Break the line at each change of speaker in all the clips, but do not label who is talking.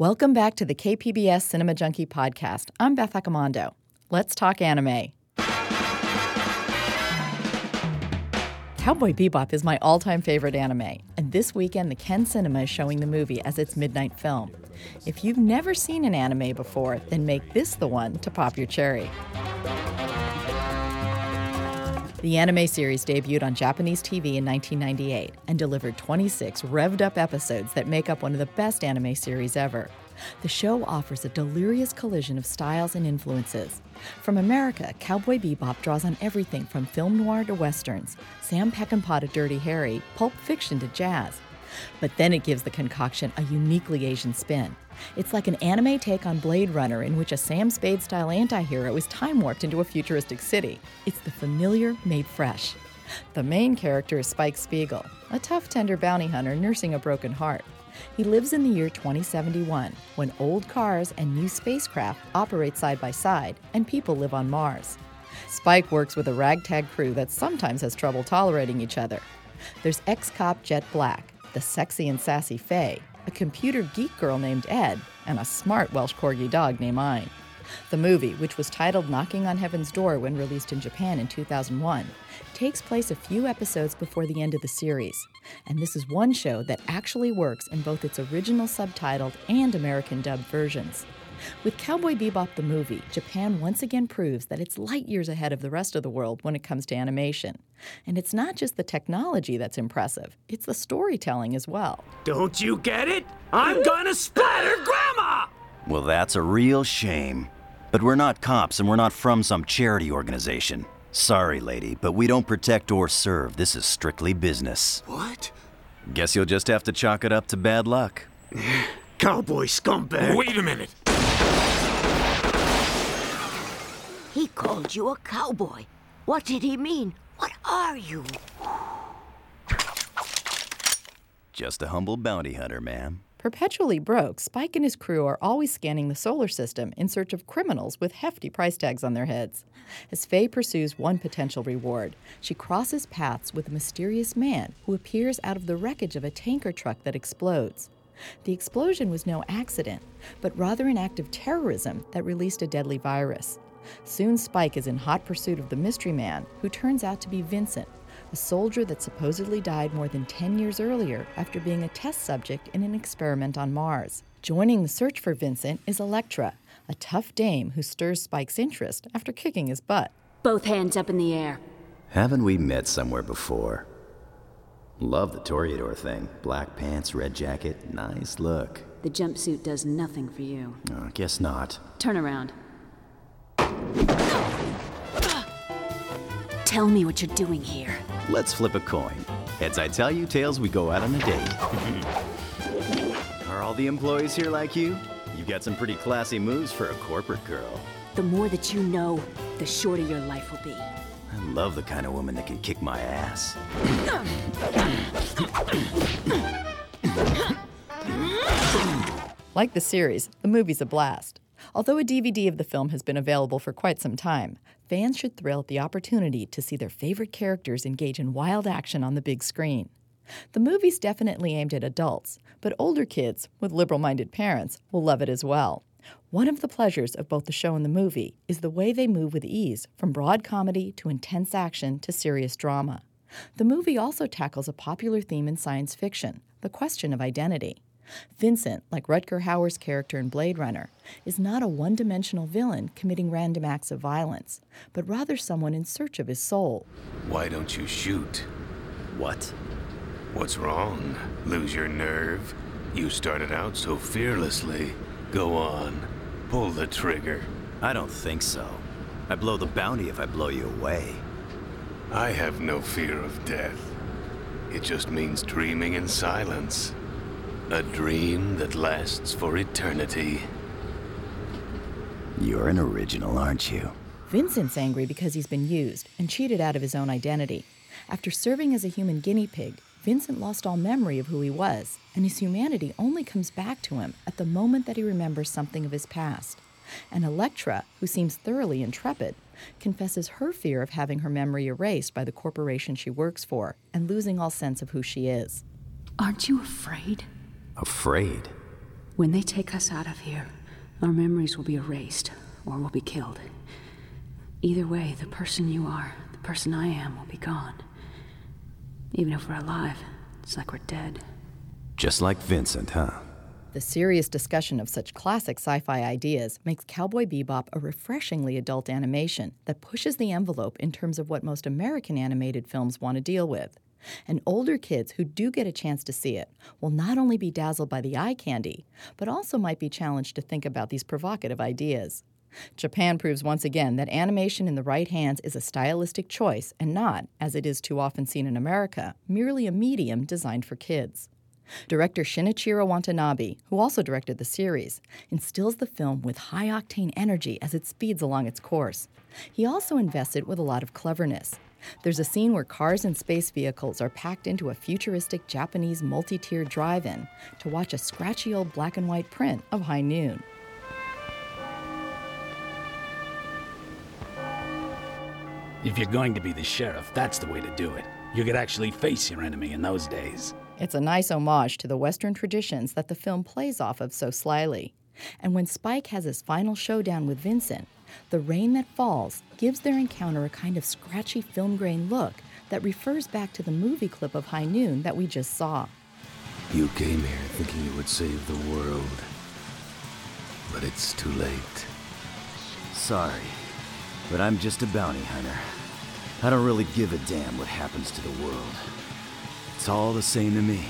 Welcome back to the KPBS Cinema Junkie podcast. I'm Beth Accomando. Let's talk anime. Cowboy Bebop is my all time favorite anime, and this weekend the Ken Cinema is showing the movie as its midnight film. If you've never seen an anime before, then make this the one to pop your cherry. The anime series debuted on Japanese TV in 1998 and delivered 26 revved up episodes that make up one of the best anime series ever. The show offers a delirious collision of styles and influences. From America, Cowboy Bebop draws on everything from film noir to westerns, Sam Peckinpah to Dirty Harry, pulp fiction to jazz. But then it gives the concoction a uniquely Asian spin. It's like an anime take on Blade Runner, in which a Sam Spade style anti hero is time warped into a futuristic city. It's the familiar made fresh. The main character is Spike Spiegel, a tough, tender bounty hunter nursing a broken heart. He lives in the year 2071, when old cars and new spacecraft operate side by side and people live on Mars. Spike works with a ragtag crew that sometimes has trouble tolerating each other. There's ex cop Jet Black, the sexy and sassy Faye, a computer geek girl named Ed, and a smart Welsh corgi dog named Ein. The movie, which was titled Knocking on Heaven's Door when released in Japan in 2001, takes place a few episodes before the end of the series. And this is one show that actually works in both its original subtitled and American dubbed versions. With Cowboy Bebop the movie, Japan once again proves that it's light years ahead of the rest of the world when it comes to animation. And it's not just the technology that's impressive, it's the storytelling as well.
Don't you get it? I'm gonna splatter Grandma!
Well, that's a real shame. But we're not cops and we're not from some charity organization. Sorry, lady, but we don't protect or serve. This is strictly business.
What?
Guess you'll just have to chalk it up to bad luck.
Cowboy scumbag.
Wait a minute.
He called you a cowboy. What did he mean? What are you?
Just a humble bounty hunter, ma'am.
Perpetually broke, Spike and his crew are always scanning the solar system in search of criminals with hefty price tags on their heads. As Faye pursues one potential reward, she crosses paths with a mysterious man who appears out of the wreckage of a tanker truck that explodes. The explosion was no accident, but rather an act of terrorism that released a deadly virus. Soon Spike is in hot pursuit of the mystery man, who turns out to be Vincent, a soldier that supposedly died more than 10 years earlier after being a test subject in an experiment on Mars. Joining the search for Vincent is Elektra, a tough dame who stirs Spike's interest after kicking his butt.
Both hands up in the air.
Haven't we met somewhere before? Love the Toreador thing. Black pants, red jacket, nice look.
The jumpsuit does nothing for you.
Oh, guess not.
Turn around. Tell me what you're doing here.
Let's flip a coin. Heads I tell you, tails we go out on a date. Are all the employees here like you? You've got some pretty classy moves for a corporate girl.
The more that you know, the shorter your life will be.
I love the kind of woman that can kick my ass.
Like the series, the movie's a blast. Although a DVD of the film has been available for quite some time, fans should thrill at the opportunity to see their favorite characters engage in wild action on the big screen. The movie's definitely aimed at adults, but older kids, with liberal minded parents, will love it as well. One of the pleasures of both the show and the movie is the way they move with ease from broad comedy to intense action to serious drama. The movie also tackles a popular theme in science fiction the question of identity. Vincent, like Rutger Hauer's character in Blade Runner, is not a one dimensional villain committing random acts of violence, but rather someone in search of his soul.
Why don't you shoot?
What?
What's wrong? Lose your nerve? You started out so fearlessly. Go on. Pull the trigger.
I don't think so. I blow the bounty if I blow you away.
I have no fear of death. It just means dreaming in silence. A dream that lasts for eternity.
You're an original, aren't you?
Vincent's angry because he's been used and cheated out of his own identity. After serving as a human guinea pig, Vincent lost all memory of who he was, and his humanity only comes back to him at the moment that he remembers something of his past. And Elektra, who seems thoroughly intrepid, confesses her fear of having her memory erased by the corporation she works for and losing all sense of who she is.
Aren't you afraid?
Afraid?
When they take us out of here, our memories will be erased or we'll be killed. Either way, the person you are, the person I am, will be gone. Even if we're alive, it's like we're dead.
Just like Vincent, huh?
The serious discussion of such classic sci fi ideas makes Cowboy Bebop a refreshingly adult animation that pushes the envelope in terms of what most American animated films want to deal with. And older kids who do get a chance to see it will not only be dazzled by the eye candy, but also might be challenged to think about these provocative ideas. Japan proves once again that animation in the right hands is a stylistic choice and not, as it is too often seen in America, merely a medium designed for kids. Director Shinichiro Watanabe, who also directed the series, instills the film with high octane energy as it speeds along its course. He also invests it with a lot of cleverness. There's a scene where cars and space vehicles are packed into a futuristic Japanese multi tier drive in to watch a scratchy old black and white print of High Noon.
If you're going to be the sheriff, that's the way to do it. You could actually face your enemy in those days.
It's a nice homage to the Western traditions that the film plays off of so slyly. And when Spike has his final showdown with Vincent, the rain that falls gives their encounter a kind of scratchy film grain look that refers back to the movie clip of High Noon that we just saw.
You came here thinking you would save the world. But it's too late.
Sorry, but I'm just a bounty hunter. I don't really give a damn what happens to the world. It's all the same to me.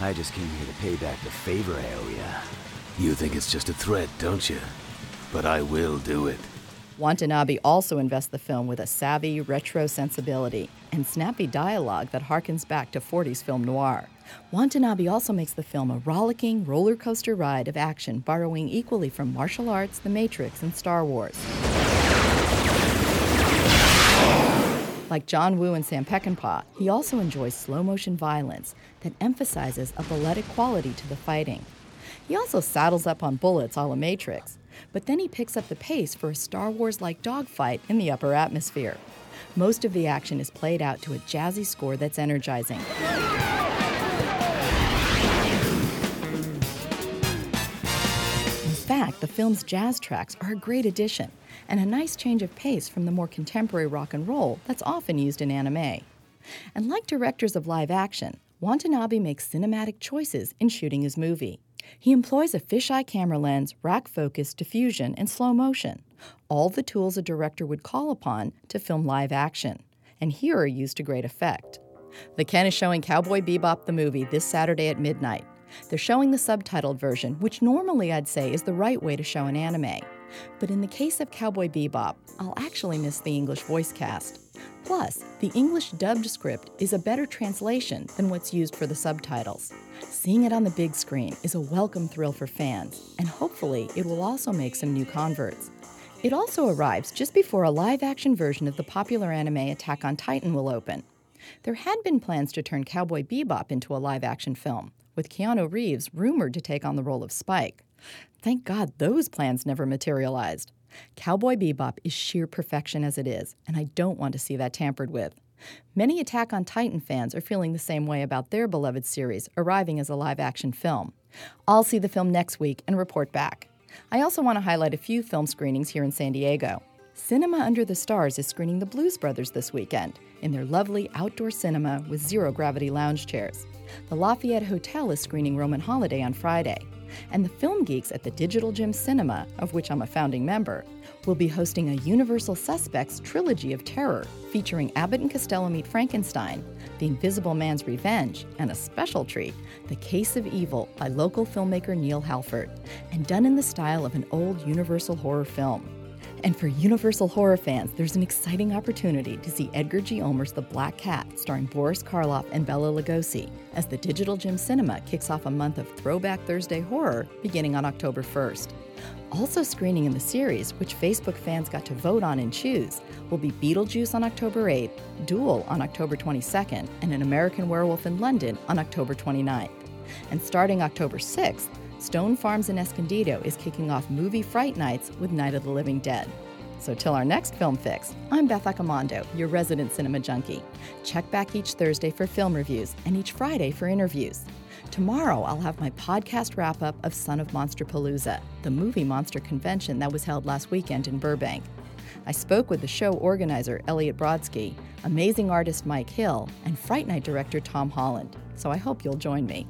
I just came here to pay back the favor I owe you.
You think it's just a threat, don't you? But I will do it.
Watanabe also invests the film with a savvy, retro sensibility and snappy dialogue that harkens back to 40s film noir. Watanabe also makes the film a rollicking roller coaster ride of action, borrowing equally from martial arts, The Matrix, and Star Wars. Like John Woo and Sam Peckinpah, he also enjoys slow motion violence that emphasizes a balletic quality to the fighting. He also saddles up on bullets a la Matrix, but then he picks up the pace for a Star Wars like dogfight in the upper atmosphere. Most of the action is played out to a jazzy score that's energizing. In fact, the film's jazz tracks are a great addition and a nice change of pace from the more contemporary rock and roll that's often used in anime. And like directors of live action, Watanabe makes cinematic choices in shooting his movie. He employs a fisheye camera lens, rack focus, diffusion, and slow motion, all the tools a director would call upon to film live action, and here are used to great effect. The Ken is showing Cowboy Bebop the movie this Saturday at midnight. They're showing the subtitled version, which normally I'd say is the right way to show an anime. But in the case of Cowboy Bebop, I'll actually miss the English voice cast. Plus, the English dubbed script is a better translation than what's used for the subtitles. Seeing it on the big screen is a welcome thrill for fans, and hopefully, it will also make some new converts. It also arrives just before a live action version of the popular anime Attack on Titan will open. There had been plans to turn Cowboy Bebop into a live action film, with Keanu Reeves rumored to take on the role of Spike. Thank God those plans never materialized. Cowboy Bebop is sheer perfection as it is, and I don't want to see that tampered with. Many Attack on Titan fans are feeling the same way about their beloved series arriving as a live action film. I'll see the film next week and report back. I also want to highlight a few film screenings here in San Diego. Cinema Under the Stars is screening The Blues Brothers this weekend in their lovely outdoor cinema with zero gravity lounge chairs. The Lafayette Hotel is screening Roman Holiday on Friday. And the Film Geeks at the Digital Gym Cinema, of which I'm a founding member, will be hosting a Universal Suspects trilogy of terror featuring Abbott and Costello Meet Frankenstein, The Invisible Man's Revenge, and a special treat, The Case of Evil by local filmmaker Neil Halford, and done in the style of an old Universal horror film. And for Universal horror fans, there's an exciting opportunity to see Edgar G. Ulmer's The Black Cat, starring Boris Karloff and Bela Lugosi, as the Digital Gym Cinema kicks off a month of Throwback Thursday horror beginning on October 1st. Also screening in the series, which Facebook fans got to vote on and choose, will be Beetlejuice on October 8th, Duel on October 22nd, and An American Werewolf in London on October 29th. And starting October 6th, Stone Farms in Escondido is kicking off movie Fright Nights with Night of the Living Dead. So, till our next film fix, I'm Beth Accomando, your resident cinema junkie. Check back each Thursday for film reviews and each Friday for interviews. Tomorrow, I'll have my podcast wrap up of Son of Monster Palooza, the movie monster convention that was held last weekend in Burbank. I spoke with the show organizer, Elliot Brodsky, amazing artist Mike Hill, and Fright Night director Tom Holland, so I hope you'll join me.